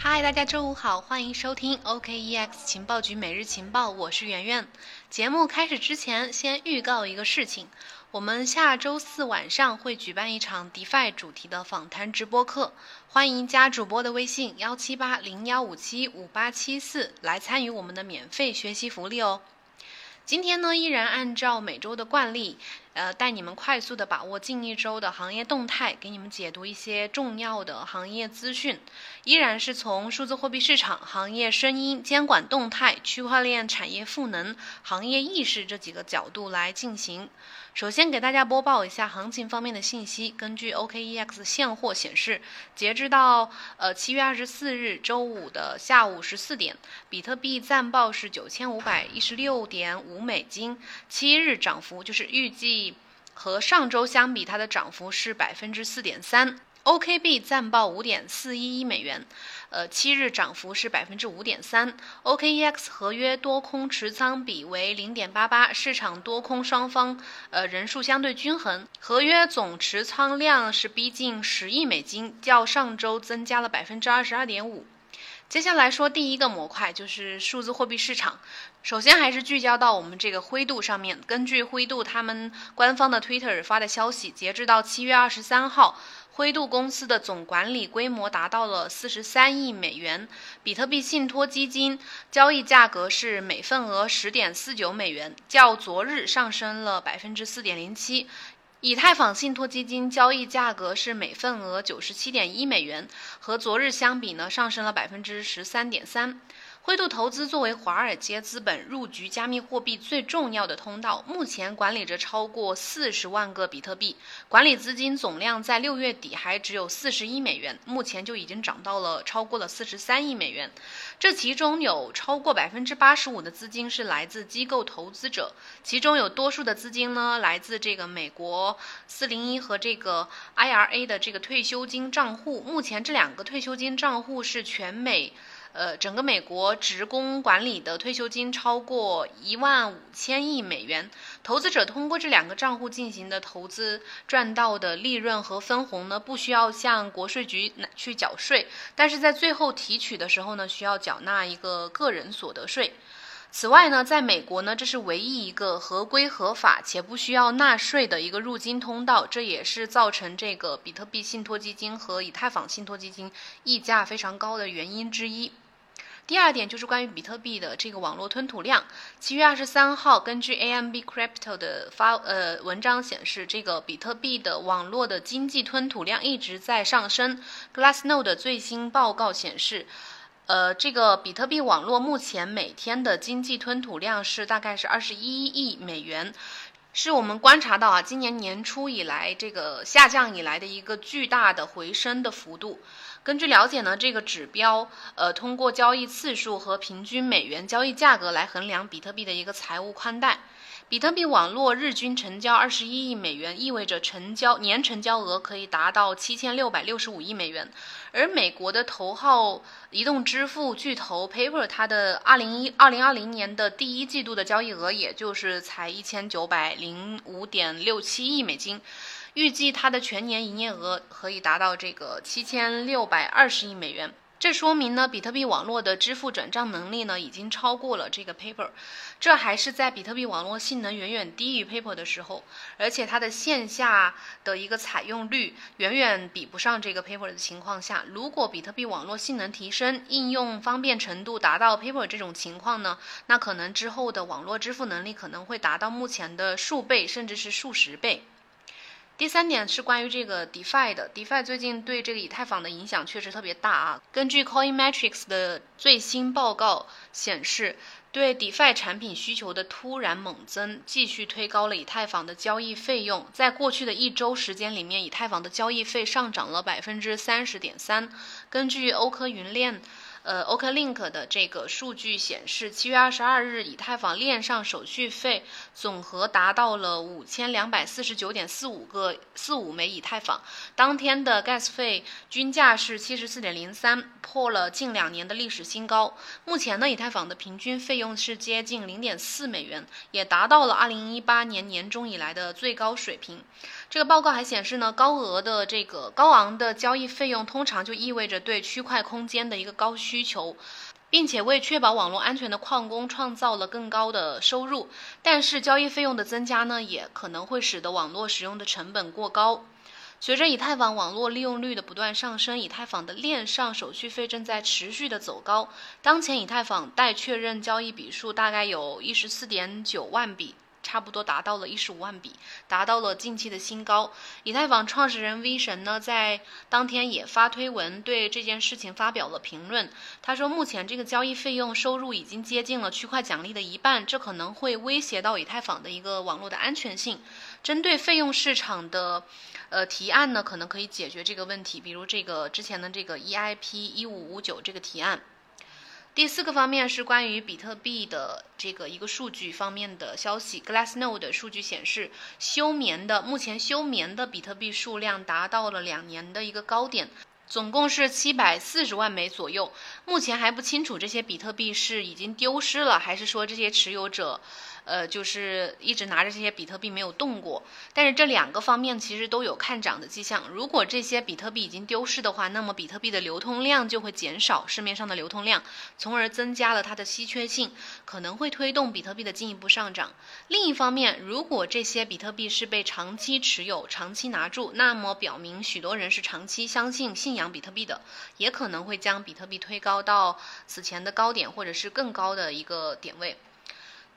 嗨，大家周五好，欢迎收听 OKEX 情报局每日情报，我是圆圆。节目开始之前，先预告一个事情，我们下周四晚上会举办一场 DeFi 主题的访谈直播课，欢迎加主播的微信幺七八零幺五七五八七四来参与我们的免费学习福利哦。今天呢，依然按照每周的惯例，呃，带你们快速的把握近一周的行业动态，给你们解读一些重要的行业资讯。依然是从数字货币市场、行业声音、监管动态、区块链产业赋能、行业意识这几个角度来进行。首先给大家播报一下行情方面的信息。根据 OKEX 现货显示，截至到呃七月二十四日周五的下午十四点，比特币暂报是九千五百一十六点五美金，七日涨幅就是预计和上周相比，它的涨幅是百分之四点三。OKB 暂报五点四一一美元。呃，七日涨幅是百分之五点三，OKEX 合约多空持仓比为零点八八，市场多空双方呃人数相对均衡，合约总持仓量是逼近十亿美金，较上周增加了百分之二十二点五。接下来说第一个模块就是数字货币市场，首先还是聚焦到我们这个灰度上面，根据灰度他们官方的 Twitter 发的消息，截至到七月二十三号。灰度公司的总管理规模达到了四十三亿美元，比特币信托基金交易价格是每份额十点四九美元，较昨日上升了百分之四点零七。以太坊信托基金交易价格是每份额九十七点一美元，和昨日相比呢，上升了百分之十三点三。灰度投资作为华尔街资本入局加密货币最重要的通道，目前管理着超过四十万个比特币，管理资金总量在六月底还只有四十亿美元，目前就已经涨到了超过了四十三亿美元。这其中有超过百分之八十五的资金是来自机构投资者，其中有多数的资金呢来自这个美国四零一和这个 IRA 的这个退休金账户。目前这两个退休金账户是全美。呃，整个美国职工管理的退休金超过一万五千亿美元，投资者通过这两个账户进行的投资赚到的利润和分红呢，不需要向国税局去缴税，但是在最后提取的时候呢，需要缴纳一个个人所得税。此外呢，在美国呢，这是唯一一个合规合法且不需要纳税的一个入金通道，这也是造成这个比特币信托基金和以太坊信托基金溢价非常高的原因之一。第二点就是关于比特币的这个网络吞吐量。七月二十三号，根据 AMB Crypto 的发呃文章显示，这个比特币的网络的经济吞吐量一直在上升。Glassnode 最新报告显示，呃，这个比特币网络目前每天的经济吞吐量是大概是二十一亿美元，是我们观察到啊，今年年初以来这个下降以来的一个巨大的回升的幅度。根据了解呢，这个指标呃通过交易次数和平均美元交易价格来衡量比特币的一个财务宽带。比特币网络日均成交二十一亿美元，意味着成交年成交额可以达到七千六百六十五亿美元。而美国的头号移动支付巨头 Paper，它的二零一二零二零年的第一季度的交易额也就是才一千九百零五点六七亿美金。预计它的全年营业额可以达到这个七千六百二十亿美元。这说明呢，比特币网络的支付转账能力呢已经超过了这个 Paper。这还是在比特币网络性能远远低于 Paper 的时候，而且它的线下的一个采用率远远比不上这个 Paper 的情况下。如果比特币网络性能提升，应用方便程度达到 Paper 这种情况呢，那可能之后的网络支付能力可能会达到目前的数倍，甚至是数十倍。第三点是关于这个 DeFi 的，DeFi 最近对这个以太坊的影响确实特别大啊。根据 Coinmetrics 的最新报告显示，对 DeFi 产品需求的突然猛增，继续推高了以太坊的交易费用。在过去的一周时间里面，以太坊的交易费上涨了百分之三十点三。根据欧科云链。呃，OKLink 的这个数据显示，七月二十二日，以太坊链上手续费总和达到了五千两百四十九点四五个四五枚以太坊。当天的 Gas 费均价是七十四点零三，破了近两年的历史新高。目前呢，以太坊的平均费用是接近零点四美元，也达到了二零一八年年中以来的最高水平。这个报告还显示呢，高额的这个高昂的交易费用通常就意味着对区块空间的一个高需求。并且为确保网络安全的矿工创造了更高的收入，但是交易费用的增加呢，也可能会使得网络使用的成本过高。随着以太坊网络利用率的不断上升，以太坊的链上手续费正在持续的走高。当前以太坊待确认交易笔数大概有一十四点九万笔。差不多达到了一十五万笔，达到了近期的新高。以太坊创始人 V 神呢，在当天也发推文对这件事情发表了评论。他说，目前这个交易费用收入已经接近了区块奖励的一半，这可能会威胁到以太坊的一个网络的安全性。针对费用市场的，呃提案呢，可能可以解决这个问题，比如这个之前的这个 EIP 一五五九这个提案。第四个方面是关于比特币的这个一个数据方面的消息。Glassnode 的数据显示，休眠的目前休眠的比特币数量达到了两年的一个高点，总共是七百四十万枚左右。目前还不清楚这些比特币是已经丢失了，还是说这些持有者。呃，就是一直拿着这些比特币没有动过，但是这两个方面其实都有看涨的迹象。如果这些比特币已经丢失的话，那么比特币的流通量就会减少，市面上的流通量，从而增加了它的稀缺性，可能会推动比特币的进一步上涨。另一方面，如果这些比特币是被长期持有、长期拿住，那么表明许多人是长期相信、信仰比特币的，也可能会将比特币推高到此前的高点，或者是更高的一个点位。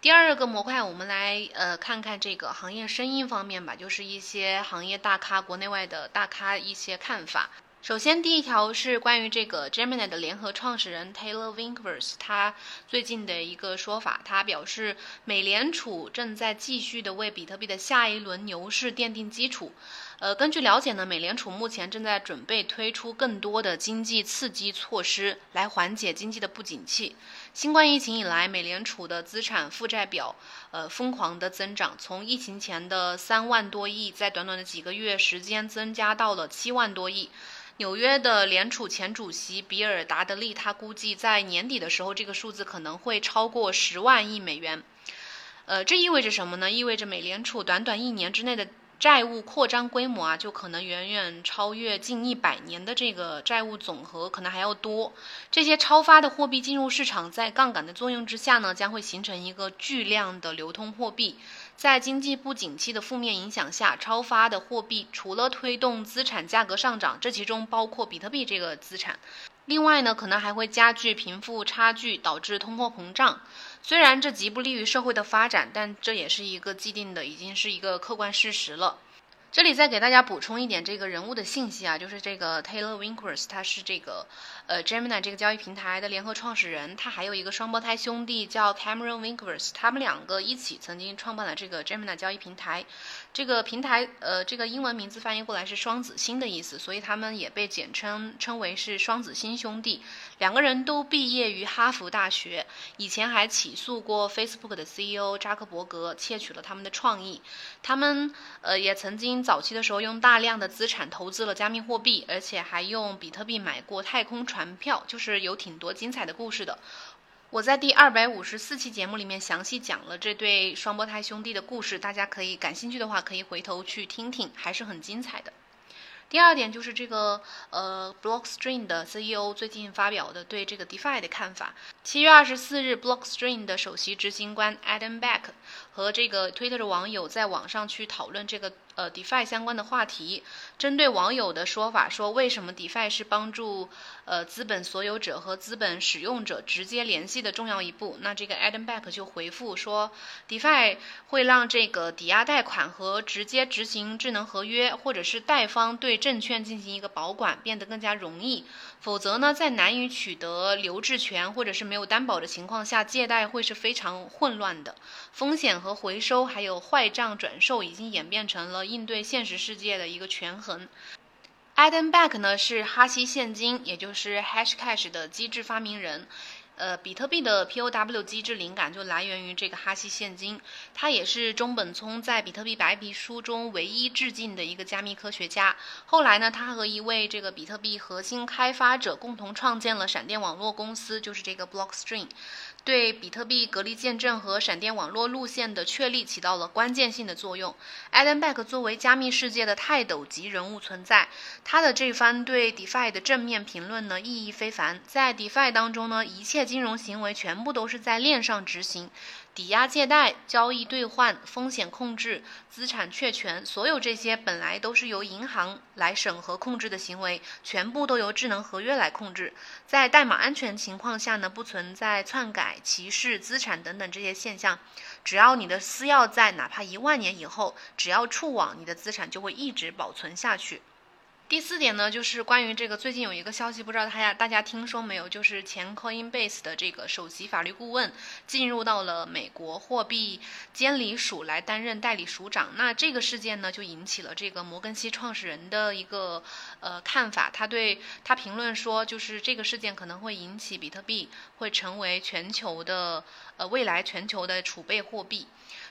第二个模块，我们来呃看看这个行业声音方面吧，就是一些行业大咖、国内外的大咖一些看法。首先，第一条是关于这个 Gemini 的联合创始人 Taylor Winklevoss，他最近的一个说法，他表示，美联储正在继续的为比特币的下一轮牛市奠定基础。呃，根据了解呢，美联储目前正在准备推出更多的经济刺激措施，来缓解经济的不景气。新冠疫情以来，美联储的资产负债表呃疯狂的增长，从疫情前的三万多亿，在短短的几个月时间增加到了七万多亿。纽约的联储前主席比尔·达德利，他估计在年底的时候，这个数字可能会超过十万亿美元。呃，这意味着什么呢？意味着美联储短短一年之内的。债务扩张规模啊，就可能远远超越近一百年的这个债务总和，可能还要多。这些超发的货币进入市场，在杠杆的作用之下呢，将会形成一个巨量的流通货币。在经济不景气的负面影响下，超发的货币除了推动资产价格上涨，这其中包括比特币这个资产。另外呢，可能还会加剧贫富差距，导致通货膨胀。虽然这极不利于社会的发展，但这也是一个既定的，已经是一个客观事实了。这里再给大家补充一点这个人物的信息啊，就是这个 Taylor Winklevoss，他是这个呃 Gemini 这个交易平台的联合创始人，他还有一个双胞胎兄弟叫 Cameron Winklevoss，他们两个一起曾经创办了这个 Gemini 交易平台。这个平台，呃，这个英文名字翻译过来是双子星的意思，所以他们也被简称称为是双子星兄弟。两个人都毕业于哈佛大学，以前还起诉过 Facebook 的 CEO 扎克伯格，窃取了他们的创意。他们，呃，也曾经早期的时候用大量的资产投资了加密货币，而且还用比特币买过太空船票，就是有挺多精彩的故事的。我在第二百五十四期节目里面详细讲了这对双胞胎兄弟的故事，大家可以感兴趣的话可以回头去听听，还是很精彩的。第二点就是这个呃，Blockstream 的 CEO 最近发表的对这个 DeFi 的看法。七月二十四日，Blockstream 的首席执行官 Adam Back 和这个 Twitter 的网友在网上去讨论这个。呃，DeFi 相关的话题，针对网友的说法说，为什么 DeFi 是帮助呃资本所有者和资本使用者直接联系的重要一步？那这个 Adam Back 就回复说，DeFi 会让这个抵押贷款和直接执行智能合约，或者是贷方对证券进行一个保管变得更加容易。否则呢，在难以取得留置权或者是没有担保的情况下，借贷会是非常混乱的，风险和回收还有坏账转售已经演变成了。应对现实世界的一个权衡。Adam Back 呢是哈希现金，也就是 Hashcash 的机制发明人。呃，比特币的 POW 机制灵感就来源于这个哈希现金，他也是中本聪在《比特币白皮书》中唯一致敬的一个加密科学家。后来呢，他和一位这个比特币核心开发者共同创建了闪电网络公司，就是这个 Blockstream。对比特币隔离见证和闪电网络路线的确立起到了关键性的作用。Adam Back 作为加密世界的泰斗级人物存在，他的这番对 DeFi 的正面评论呢，意义非凡。在 DeFi 当中呢，一切金融行为全部都是在链上执行。抵押借贷、交易兑换、风险控制、资产确权，所有这些本来都是由银行来审核控制的行为，全部都由智能合约来控制。在代码安全情况下呢，不存在篡改、歧视资产等等这些现象。只要你的私钥在，哪怕一万年以后，只要触网，你的资产就会一直保存下去。第四点呢，就是关于这个最近有一个消息，不知道大家大家听说没有？就是前 Coinbase 的这个首席法律顾问进入到了美国货币监理署来担任代理署长。那这个事件呢，就引起了这个摩根西创始人的一个呃看法。他对他评论说，就是这个事件可能会引起比特币会成为全球的呃未来全球的储备货币。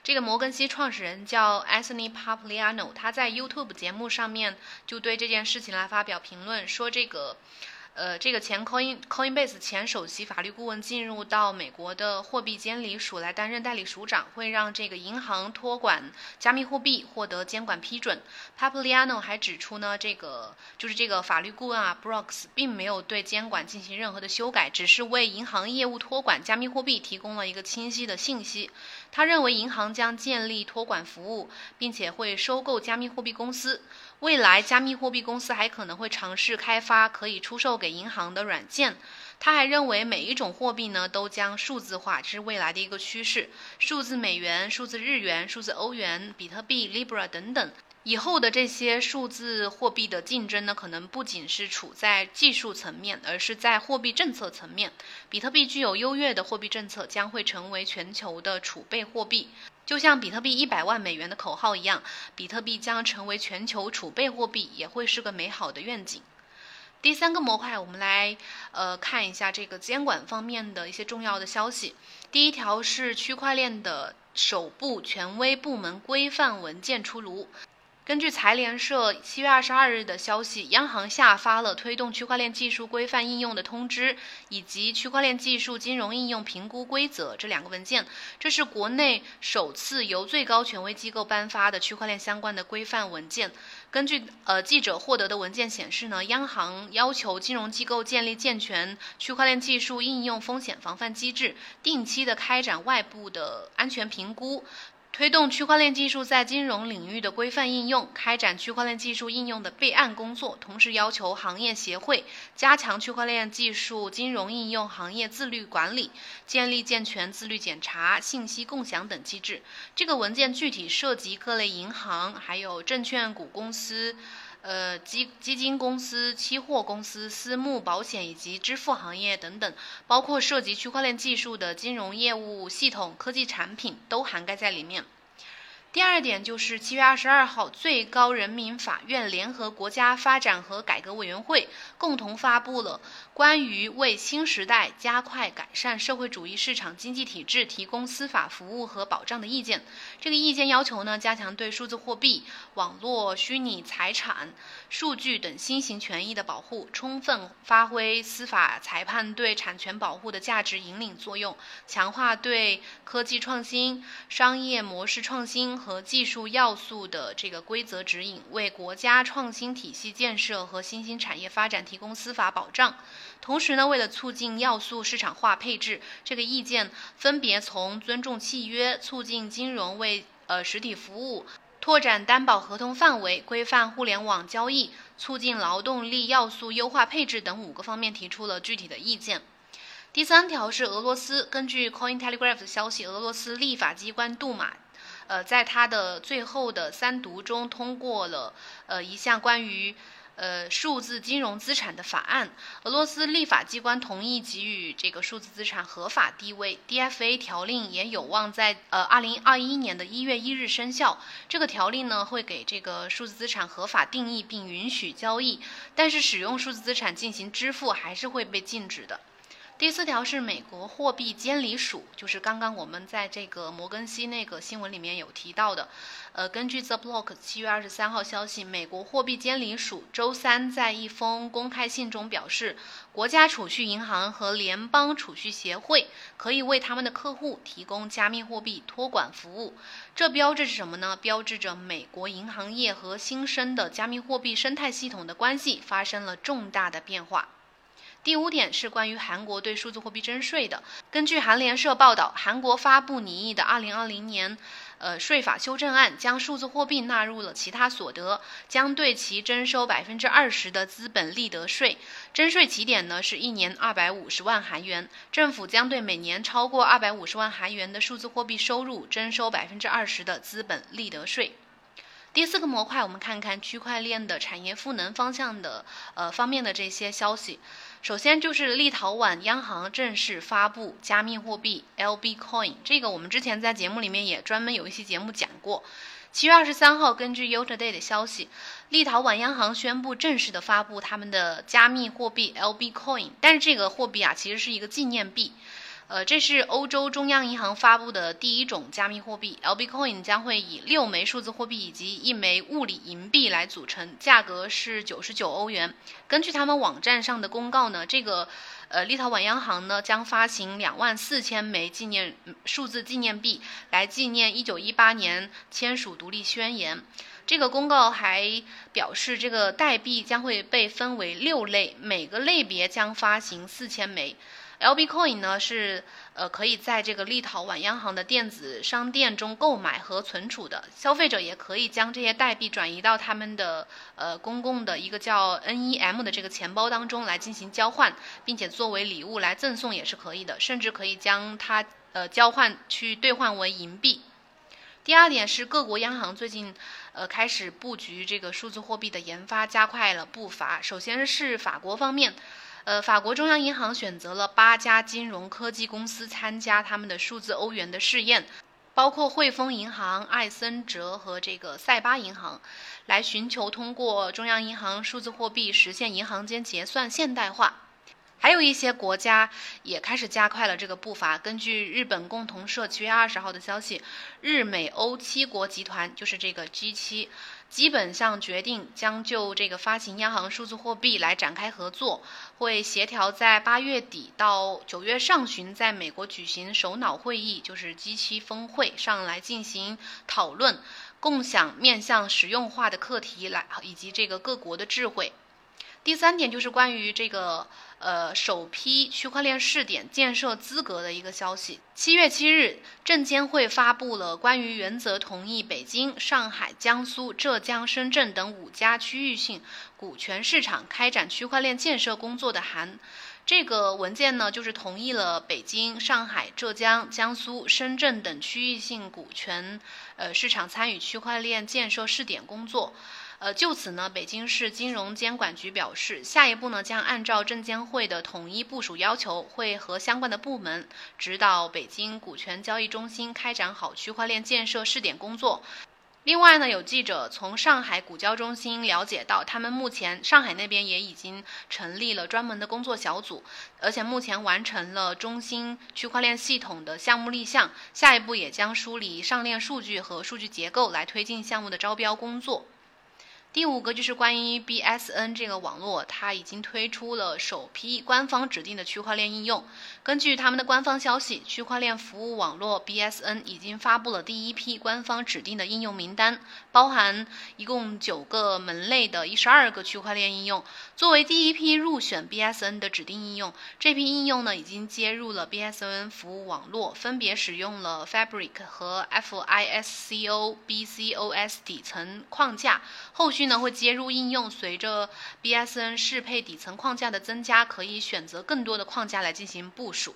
这个摩根西创始人叫 Anthony Papliano，他在 YouTube 节目上面就对这件事情来发表评论，说这个。呃，这个前 Coin Coinbase 前首席法律顾问进入到美国的货币监理署来担任代理署长，会让这个银行托管加密货币获得监管批准。Papliano 还指出呢，这个就是这个法律顾问啊，Brooks 并没有对监管进行任何的修改，只是为银行业务托管加密货币提供了一个清晰的信息。他认为银行将建立托管服务，并且会收购加密货币公司。未来，加密货币公司还可能会尝试开发可以出售给银行的软件。他还认为，每一种货币呢都将数字化，这是未来的一个趋势。数字美元、数字日元、数字欧元、比特币、Libra 等等，以后的这些数字货币的竞争呢，可能不仅是处在技术层面，而是在货币政策层面。比特币具有优越的货币政策，将会成为全球的储备货币。就像比特币一百万美元的口号一样，比特币将成为全球储备货币，也会是个美好的愿景。第三个模块，我们来呃看一下这个监管方面的一些重要的消息。第一条是区块链的首部权威部门规范文件出炉。根据财联社七月二十二日的消息，央行下发了推动区块链技术规范应用的通知，以及区块链技术金融应用评估规则这两个文件。这是国内首次由最高权威机构颁发的区块链相关的规范文件。根据呃记者获得的文件显示呢，央行要求金融机构建立健全区块链技术应用风险防范机制，定期的开展外部的安全评估。推动区块链技术在金融领域的规范应用，开展区块链技术应用的备案工作，同时要求行业协会加强区块链技术金融应用行业自律管理，建立健全自律检查、信息共享等机制。这个文件具体涉及各类银行、还有证券股公司、呃基基金公司、期货公司、私募保险以及支付行业等等，包括涉及区块链技术的金融业务系统、科技产品都涵盖在里面。第二点就是七月二十二号，最高人民法院联合国家发展和改革委员会共同发布了关于为新时代加快改善社会主义市场经济体制提供司法服务和保障的意见。这个意见要求呢，加强对数字货币、网络虚拟财产、数据等新型权益的保护，充分发挥司法裁判对产权保护的价值引领作用，强化对科技创新、商业模式创新。和技术要素的这个规则指引，为国家创新体系建设和新兴产业发展提供司法保障。同时呢，为了促进要素市场化配置，这个意见分别从尊重契约、促进金融为呃实体服务、拓展担保合同范围、规范互联网交易、促进劳动力要素优化配置等五个方面提出了具体的意见。第三条是俄罗斯，根据 Coin Telegraph 的消息，俄罗斯立法机关杜马。呃，在它的最后的三读中通过了呃一项关于呃数字金融资产的法案。俄罗斯立法机关同意给予这个数字资产合法地位。DFA 条令也有望在呃二零二一年的一月一日生效。这个条例呢会给这个数字资产合法定义并允许交易，但是使用数字资产进行支付还是会被禁止的。第四条是美国货币监理署，就是刚刚我们在这个摩根西那个新闻里面有提到的。呃，根据 The Block 七月二十三号消息，美国货币监理署周三在一封公开信中表示，国家储蓄银行和联邦储蓄协会可以为他们的客户提供加密货币托管服务。这标志着什么呢？标志着美国银行业和新生的加密货币生态系统的关系发生了重大的变化。第五点是关于韩国对数字货币征税的。根据韩联社报道，韩国发布拟议的2020年，呃税法修正案，将数字货币纳入了其他所得，将对其征收百分之二十的资本利得税。征税起点呢是一年二百五十万韩元，政府将对每年超过二百五十万韩元的数字货币收入征收百分之二十的资本利得税。第四个模块，我们看看区块链的产业赋能方向的呃方面的这些消息。首先就是立陶宛央行正式发布加密货币 LB Coin，这个我们之前在节目里面也专门有一期节目讲过。七月二十三号，根据 Utoday 的消息，立陶宛央行宣布正式的发布他们的加密货币 LB Coin，但是这个货币啊其实是一个纪念币。呃，这是欧洲中央银行发布的第一种加密货币，LB Coin 将会以六枚数字货币以及一枚物理银币来组成，价格是九十九欧元。根据他们网站上的公告呢，这个呃立陶宛央行呢将发行两万四千枚纪念数字纪念币，来纪念一九一八年签署独立宣言。这个公告还表示，这个代币将会被分为六类，每个类别将发行四千枚。LB Coin 呢是呃可以在这个立陶宛央行的电子商店中购买和存储的，消费者也可以将这些代币转移到他们的呃公共的一个叫 NEM 的这个钱包当中来进行交换，并且作为礼物来赠送也是可以的，甚至可以将它呃交换去兑换为银币。第二点是各国央行最近呃开始布局这个数字货币的研发，加快了步伐。首先是法国方面。呃，法国中央银行选择了八家金融科技公司参加他们的数字欧元的试验，包括汇丰银行、艾森哲和这个塞巴银行，来寻求通过中央银行数字货币实现银行间结算现代化。还有一些国家也开始加快了这个步伐。根据日本共同社七月二十号的消息，日美欧七国集团就是这个 G 七。基本上决定将就这个发行央行数字货币来展开合作，会协调在八月底到九月上旬在美国举行首脑会议，就是 G7 峰会上来进行讨论，共享面向实用化的课题来以及这个各国的智慧。第三点就是关于这个呃首批区块链试点建设资格的一个消息。七月七日，证监会发布了关于原则同意北京、上海、江苏、浙江、深圳等五家区域性股权市场开展区块链建设工作的函。这个文件呢，就是同意了北京、上海、浙江、江苏、深圳等区域性股权呃市场参与区块链建设试点工作。呃，就此呢，北京市金融监管局表示，下一步呢将按照证监会的统一部署要求，会和相关的部门指导北京股权交易中心开展好区块链建设试点工作。另外呢，有记者从上海股交中心了解到，他们目前上海那边也已经成立了专门的工作小组，而且目前完成了中心区块链系统的项目立项，下一步也将梳理上链数据和数据结构，来推进项目的招标工作。第五个就是关于 BSN 这个网络，它已经推出了首批官方指定的区块链应用。根据他们的官方消息，区块链服务网络 BSN 已经发布了第一批官方指定的应用名单，包含一共九个门类的一十二个区块链应用。作为第一批入选 BSN 的指定应用，这批应用呢已经接入了 BSN 服务网络，分别使用了 Fabric 和 FISCO BCOS 底层框架。后续呢会接入应用，随着 BSN 适配底层框架的增加，可以选择更多的框架来进行部署。数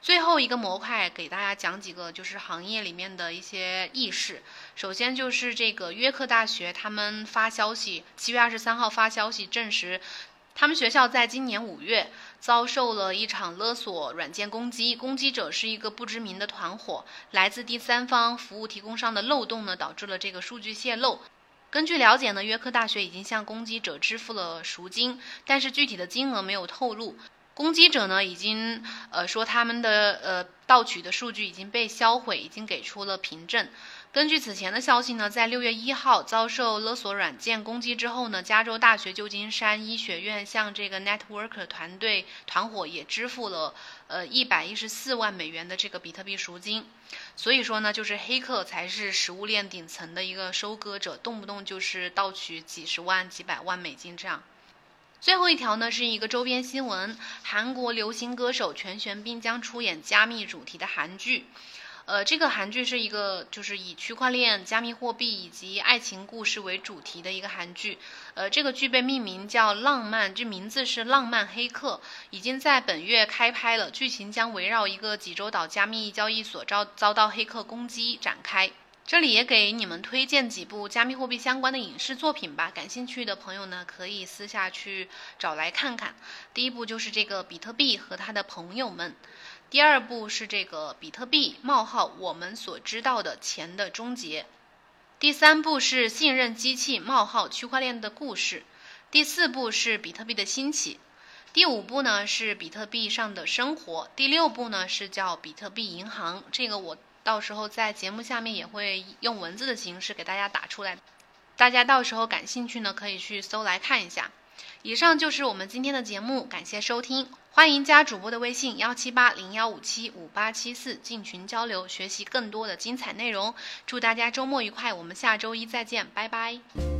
最后一个模块给大家讲几个就是行业里面的一些轶事。首先就是这个约克大学，他们发消息，七月二十三号发消息证实，他们学校在今年五月遭受了一场勒索软件攻击，攻击者是一个不知名的团伙，来自第三方服务提供商的漏洞呢导致了这个数据泄露。根据了解呢，约克大学已经向攻击者支付了赎金，但是具体的金额没有透露。攻击者呢已经呃说他们的呃盗取的数据已经被销毁，已经给出了凭证。根据此前的消息呢，在六月一号遭受勒索软件攻击之后呢，加州大学旧金山医学院向这个 Network 团队团伙也支付了呃一百一十四万美元的这个比特币赎金。所以说呢，就是黑客才是食物链顶层的一个收割者，动不动就是盗取几十万、几百万美金这样。最后一条呢是一个周边新闻，韩国流行歌手全玄彬将出演加密主题的韩剧。呃，这个韩剧是一个就是以区块链、加密货币以及爱情故事为主题的一个韩剧。呃，这个剧被命名叫《浪漫》，这名字是《浪漫黑客》，已经在本月开拍了。剧情将围绕一个济州岛加密交易所遭遭到黑客攻击展开。这里也给你们推荐几部加密货币相关的影视作品吧，感兴趣的朋友呢可以私下去找来看看。第一部就是这个比特币和他的朋友们。第二部是这个比特币冒号我们所知道的钱的终结，第三部是信任机器冒号区块链的故事，第四部是比特币的兴起，第五部呢是比特币上的生活，第六部呢是叫比特币银行，这个我到时候在节目下面也会用文字的形式给大家打出来，大家到时候感兴趣呢可以去搜来看一下。以上就是我们今天的节目，感谢收听。欢迎加主播的微信幺七八零幺五七五八七四进群交流，学习更多的精彩内容。祝大家周末愉快，我们下周一再见，拜拜。